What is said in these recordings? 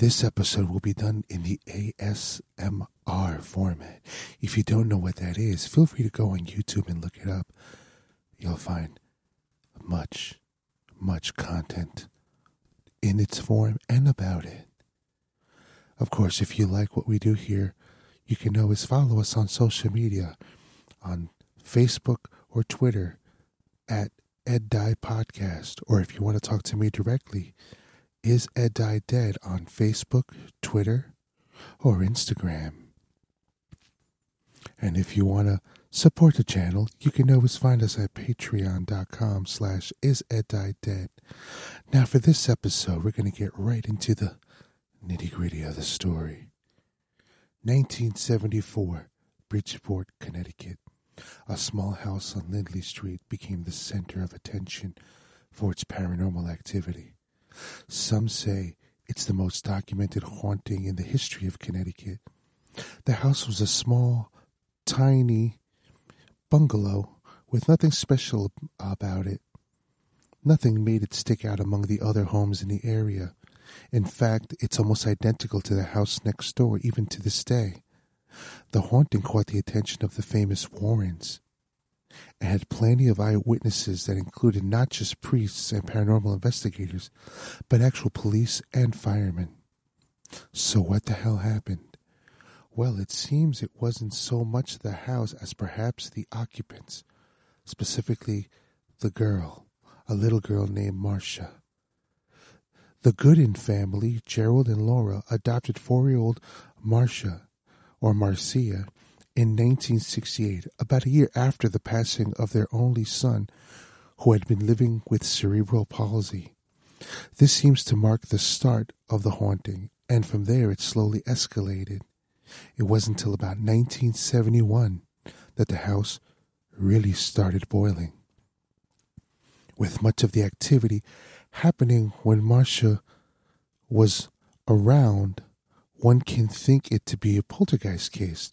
This episode will be done in the ASMR format. If you don't know what that is, feel free to go on YouTube and look it up. You'll find much, much content in its form and about it. Of course, if you like what we do here, you can always follow us on social media on Facebook or Twitter at Ed Dye Podcast. Or if you want to talk to me directly, is Ed Dye Dead on Facebook, Twitter, or Instagram. And if you want to support the channel, you can always find us at patreon.com slash is Ed Dye Dead. Now for this episode, we're going to get right into the nitty gritty of the story. 1974, Bridgeport, Connecticut. A small house on Lindley Street became the center of attention for its paranormal activity. Some say it's the most documented haunting in the history of Connecticut. The house was a small, tiny bungalow with nothing special about it. Nothing made it stick out among the other homes in the area. In fact, it's almost identical to the house next door, even to this day. The haunting caught the attention of the famous Warrens and had plenty of eyewitnesses that included not just priests and paranormal investigators, but actual police and firemen. So, what the hell happened? Well, it seems it wasn't so much the house as perhaps the occupants, specifically the girl, a little girl named Marcia. The Goodin family, Gerald and Laura, adopted four year old Marcia, or Marcia, in 1968, about a year after the passing of their only son, who had been living with cerebral palsy. This seems to mark the start of the haunting, and from there it slowly escalated. It wasn't until about 1971 that the house really started boiling. With much of the activity happening when Marcia was around, one can think it to be a poltergeist case,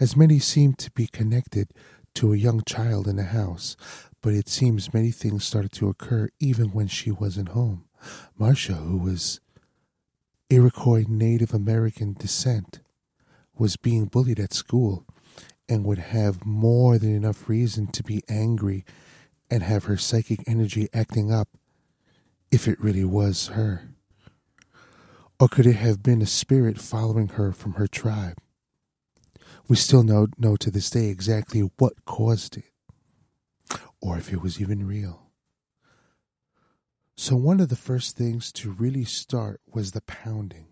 as many seem to be connected to a young child in the house, but it seems many things started to occur even when she wasn't home. Marcia, who was Iroquois Native American descent, was being bullied at school and would have more than enough reason to be angry and have her psychic energy acting up if it really was her. Or could it have been a spirit following her from her tribe? We still don't know to this day exactly what caused it, or if it was even real. So, one of the first things to really start was the pounding.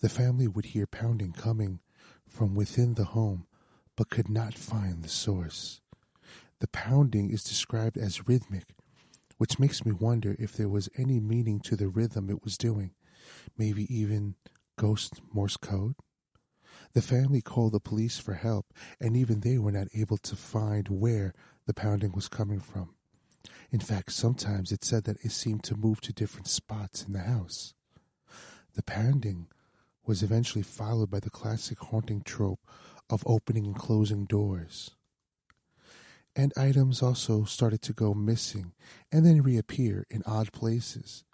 The family would hear pounding coming from within the home, but could not find the source. The pounding is described as rhythmic, which makes me wonder if there was any meaning to the rhythm it was doing, maybe even ghost Morse code. The family called the police for help, and even they were not able to find where the pounding was coming from. In fact, sometimes it said that it seemed to move to different spots in the house. The pounding was eventually followed by the classic haunting trope of opening and closing doors. And items also started to go missing and then reappear in odd places.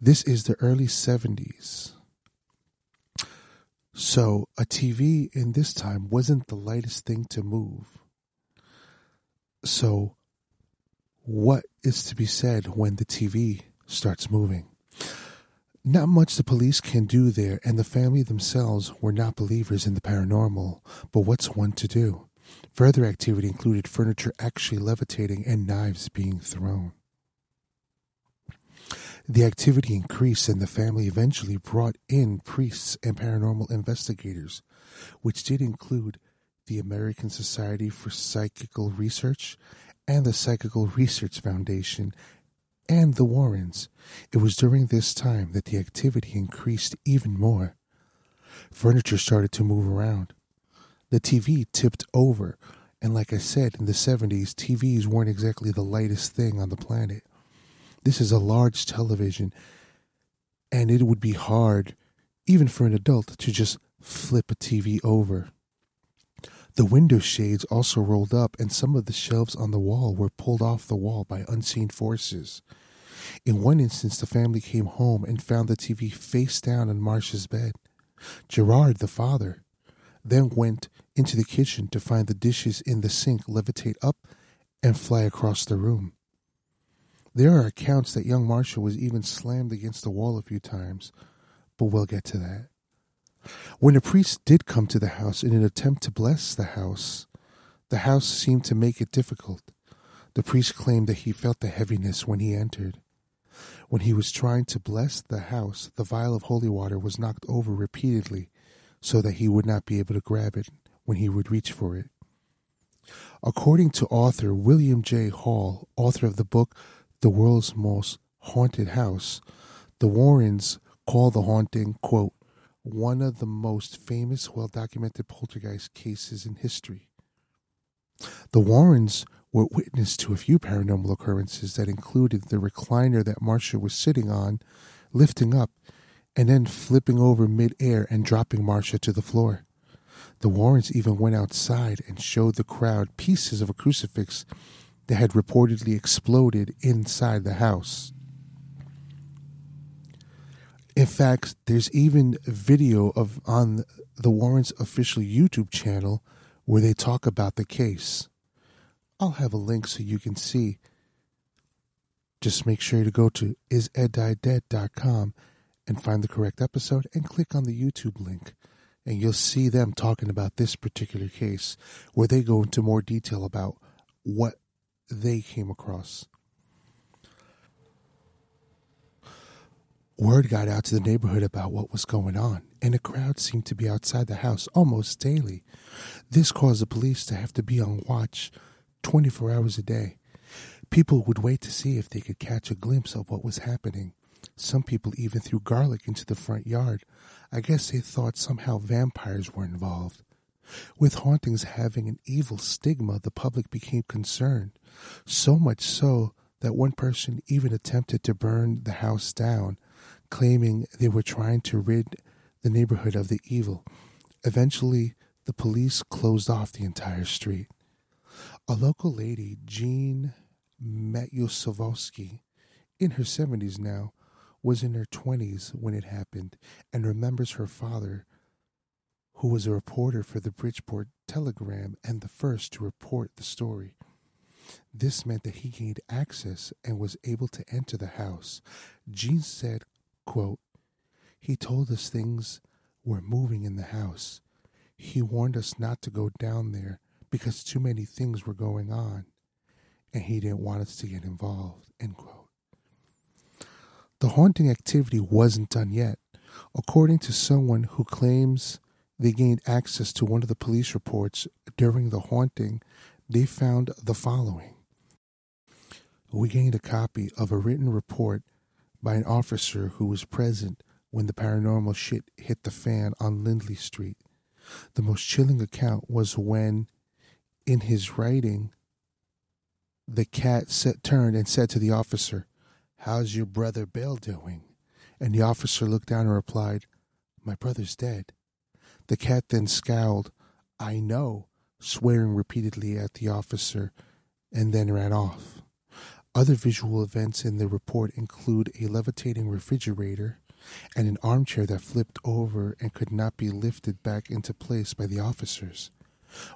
This is the early 70s. So, a TV in this time wasn't the lightest thing to move. So, what is to be said when the TV starts moving? Not much the police can do there, and the family themselves were not believers in the paranormal, but what's one to do? Further activity included furniture actually levitating and knives being thrown. The activity increased, and the family eventually brought in priests and paranormal investigators, which did include the American Society for Psychical Research and the Psychical Research Foundation and the Warrens. It was during this time that the activity increased even more. Furniture started to move around. The TV tipped over, and like I said, in the 70s, TVs weren't exactly the lightest thing on the planet. This is a large television, and it would be hard, even for an adult, to just flip a TV over. The window shades also rolled up, and some of the shelves on the wall were pulled off the wall by unseen forces. In one instance, the family came home and found the TV face down on Marcia's bed. Gerard, the father, then went into the kitchen to find the dishes in the sink levitate up and fly across the room. There are accounts that young Marcia was even slammed against the wall a few times, but we'll get to that. When a priest did come to the house in an attempt to bless the house, the house seemed to make it difficult. The priest claimed that he felt the heaviness when he entered. When he was trying to bless the house, the vial of holy water was knocked over repeatedly so that he would not be able to grab it when he would reach for it. According to author William J. Hall, author of the book The World's Most Haunted House, the Warrens call the haunting, quote, one of the most famous, well documented poltergeist cases in history. The Warrens were witness to a few paranormal occurrences that included the recliner that Marcia was sitting on lifting up and then flipping over midair and dropping Marcia to the floor. The Warrens even went outside and showed the crowd pieces of a crucifix that had reportedly exploded inside the house. In fact, there's even video of on the Warrens official YouTube channel where they talk about the case. I'll have a link so you can see. Just make sure to go to iseddieddead.com and find the correct episode and click on the YouTube link. And you'll see them talking about this particular case where they go into more detail about what they came across. Word got out to the neighborhood about what was going on, and a crowd seemed to be outside the house almost daily. This caused the police to have to be on watch 24 hours a day. People would wait to see if they could catch a glimpse of what was happening. Some people even threw garlic into the front yard. I guess they thought somehow vampires were involved. With hauntings having an evil stigma, the public became concerned. So much so that one person even attempted to burn the house down claiming they were trying to rid the neighborhood of the evil. Eventually, the police closed off the entire street. A local lady, Jean Matyusovsky, in her 70s now, was in her 20s when it happened and remembers her father, who was a reporter for the Bridgeport Telegram and the first to report the story. This meant that he gained access and was able to enter the house. Jean said, Quote, he told us things were moving in the house. He warned us not to go down there because too many things were going on, and he didn't want us to get involved. End quote. The haunting activity wasn't done yet. According to someone who claims they gained access to one of the police reports during the haunting, they found the following. We gained a copy of a written report by an officer who was present when the paranormal shit hit the fan on Lindley Street. The most chilling account was when, in his writing, the cat set, turned and said to the officer, How's your brother Bill doing? And the officer looked down and replied, My brother's dead. The cat then scowled, I know, swearing repeatedly at the officer, and then ran off. Other visual events in the report include a levitating refrigerator and an armchair that flipped over and could not be lifted back into place by the officers.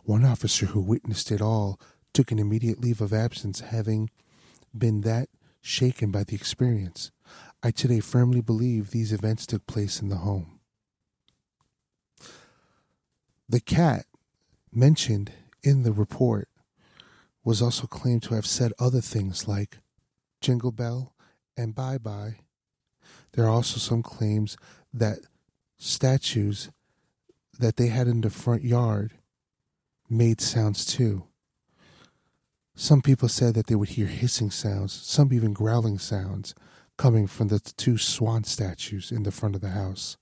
One officer who witnessed it all took an immediate leave of absence, having been that shaken by the experience. I today firmly believe these events took place in the home. The cat mentioned in the report was also claimed to have said other things like Jingle Bell and Bye Bye. There are also some claims that statues that they had in the front yard made sounds too. Some people said that they would hear hissing sounds, some even growling sounds, coming from the two swan statues in the front of the house.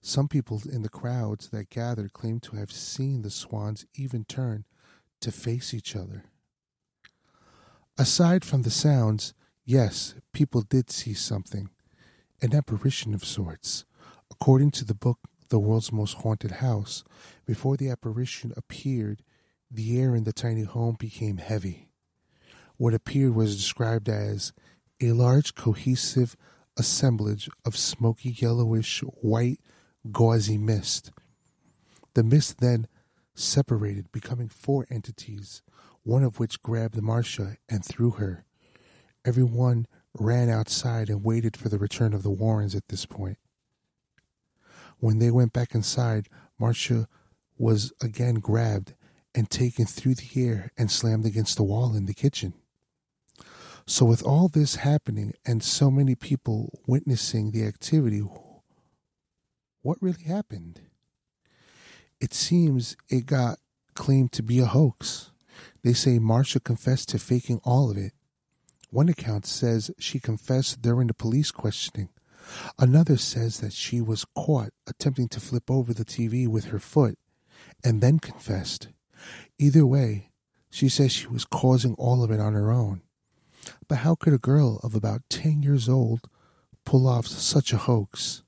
Some people in the crowds that gathered claimed to have seen the swans even turn to face each other. Aside from the sounds, yes, people did see something, an apparition of sorts. According to the book The World's Most Haunted House, before the apparition appeared, the air in the tiny home became heavy. What appeared was described as a large cohesive assemblage of smoky yellowish white gauzy mist. The mist then separated, becoming four entities, one of which grabbed Marcia and threw her. Everyone ran outside and waited for the return of the Warrens at this point. When they went back inside, Marcia was again grabbed and taken through the air and slammed against the wall in the kitchen. So, with all this happening and so many people witnessing the activity, what really happened? It seems it got claimed to be a hoax. They say Marcia confessed to faking all of it. One account says she confessed during the police questioning. Another says that she was caught attempting to flip over the TV with her foot and then confessed. Either way, she says she was causing all of it on her own. But how could a girl of about 10 years old pull off such a hoax?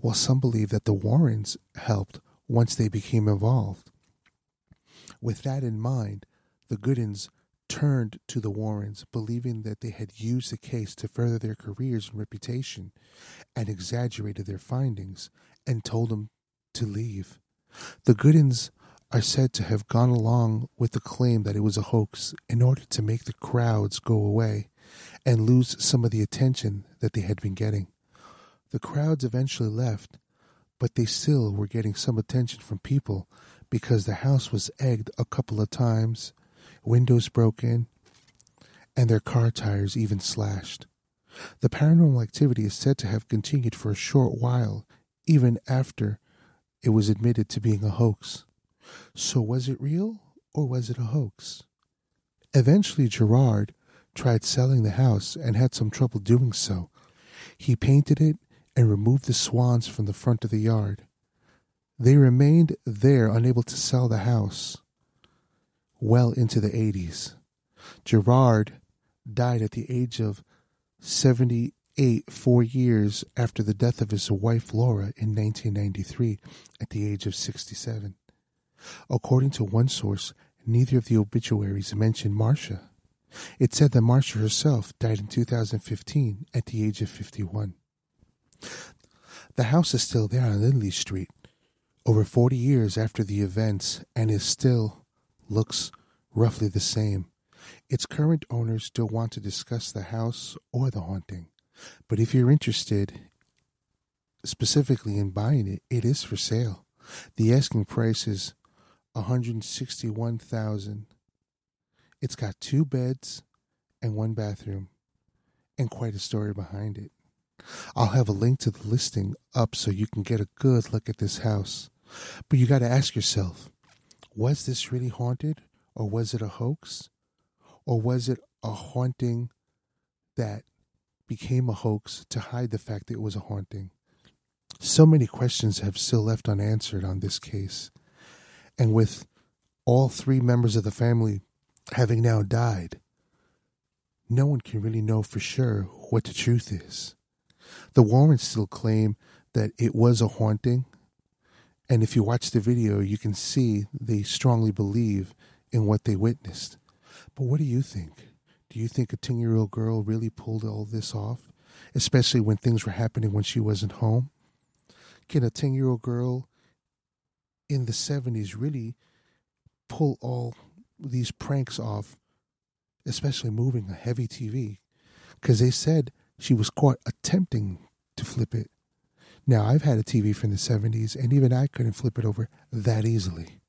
Well, some believe that the Warrens helped once they became involved. With that in mind, the Goodins turned to the Warrens, believing that they had used the case to further their careers and reputation, and exaggerated their findings, and told them to leave. The Goodins are said to have gone along with the claim that it was a hoax in order to make the crowds go away and lose some of the attention that they had been getting. The crowds eventually left, but they still were getting some attention from people because the house was egged a couple of times, windows broken, and their car tires even slashed. The paranormal activity is said to have continued for a short while, even after it was admitted to being a hoax. So, was it real or was it a hoax? Eventually, Gerard tried selling the house and had some trouble doing so. He painted it and removed the swans from the front of the yard. They remained there, unable to sell the house, well into the 80s. Gerard died at the age of 78, four years after the death of his wife Laura in 1993, at the age of 67. According to one source, neither of the obituaries mentioned Marcia. It said that Marcia herself died in 2015 at the age of 51. The house is still there on Lindley Street, over 40 years after the events, and is still looks roughly the same. Its current owners still want to discuss the house or the haunting, but if you're interested specifically in buying it, it is for sale. The asking price is 161,000. It's got two beds and one bathroom and quite a story behind it. I'll have a link to the listing up so you can get a good look at this house. But you got to ask yourself, was this really haunted or was it a hoax? Or was it a haunting that became a hoax to hide the fact that it was a haunting? So many questions have still left unanswered on this case. And with all three members of the family having now died, no one can really know for sure what the truth is. The Warrens still claim that it was a haunting, and if you watch the video, you can see they strongly believe in what they witnessed. But what do you think? Do you think a 10 year old girl really pulled all this off, especially when things were happening when she wasn't home? Can a 10 year old girl in the 70s really pull all these pranks off, especially moving a heavy TV, because they said she was caught attempting to flip it. Now, I've had a TV from the 70s, and even I couldn't flip it over that easily.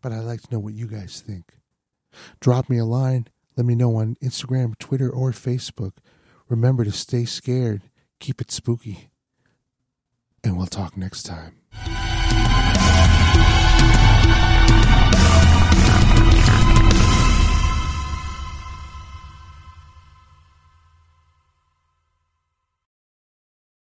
But I'd like to know what you guys think. Drop me a line. Let me know on Instagram, Twitter, or Facebook. Remember to stay scared, keep it spooky, and we'll talk next time. Thank you.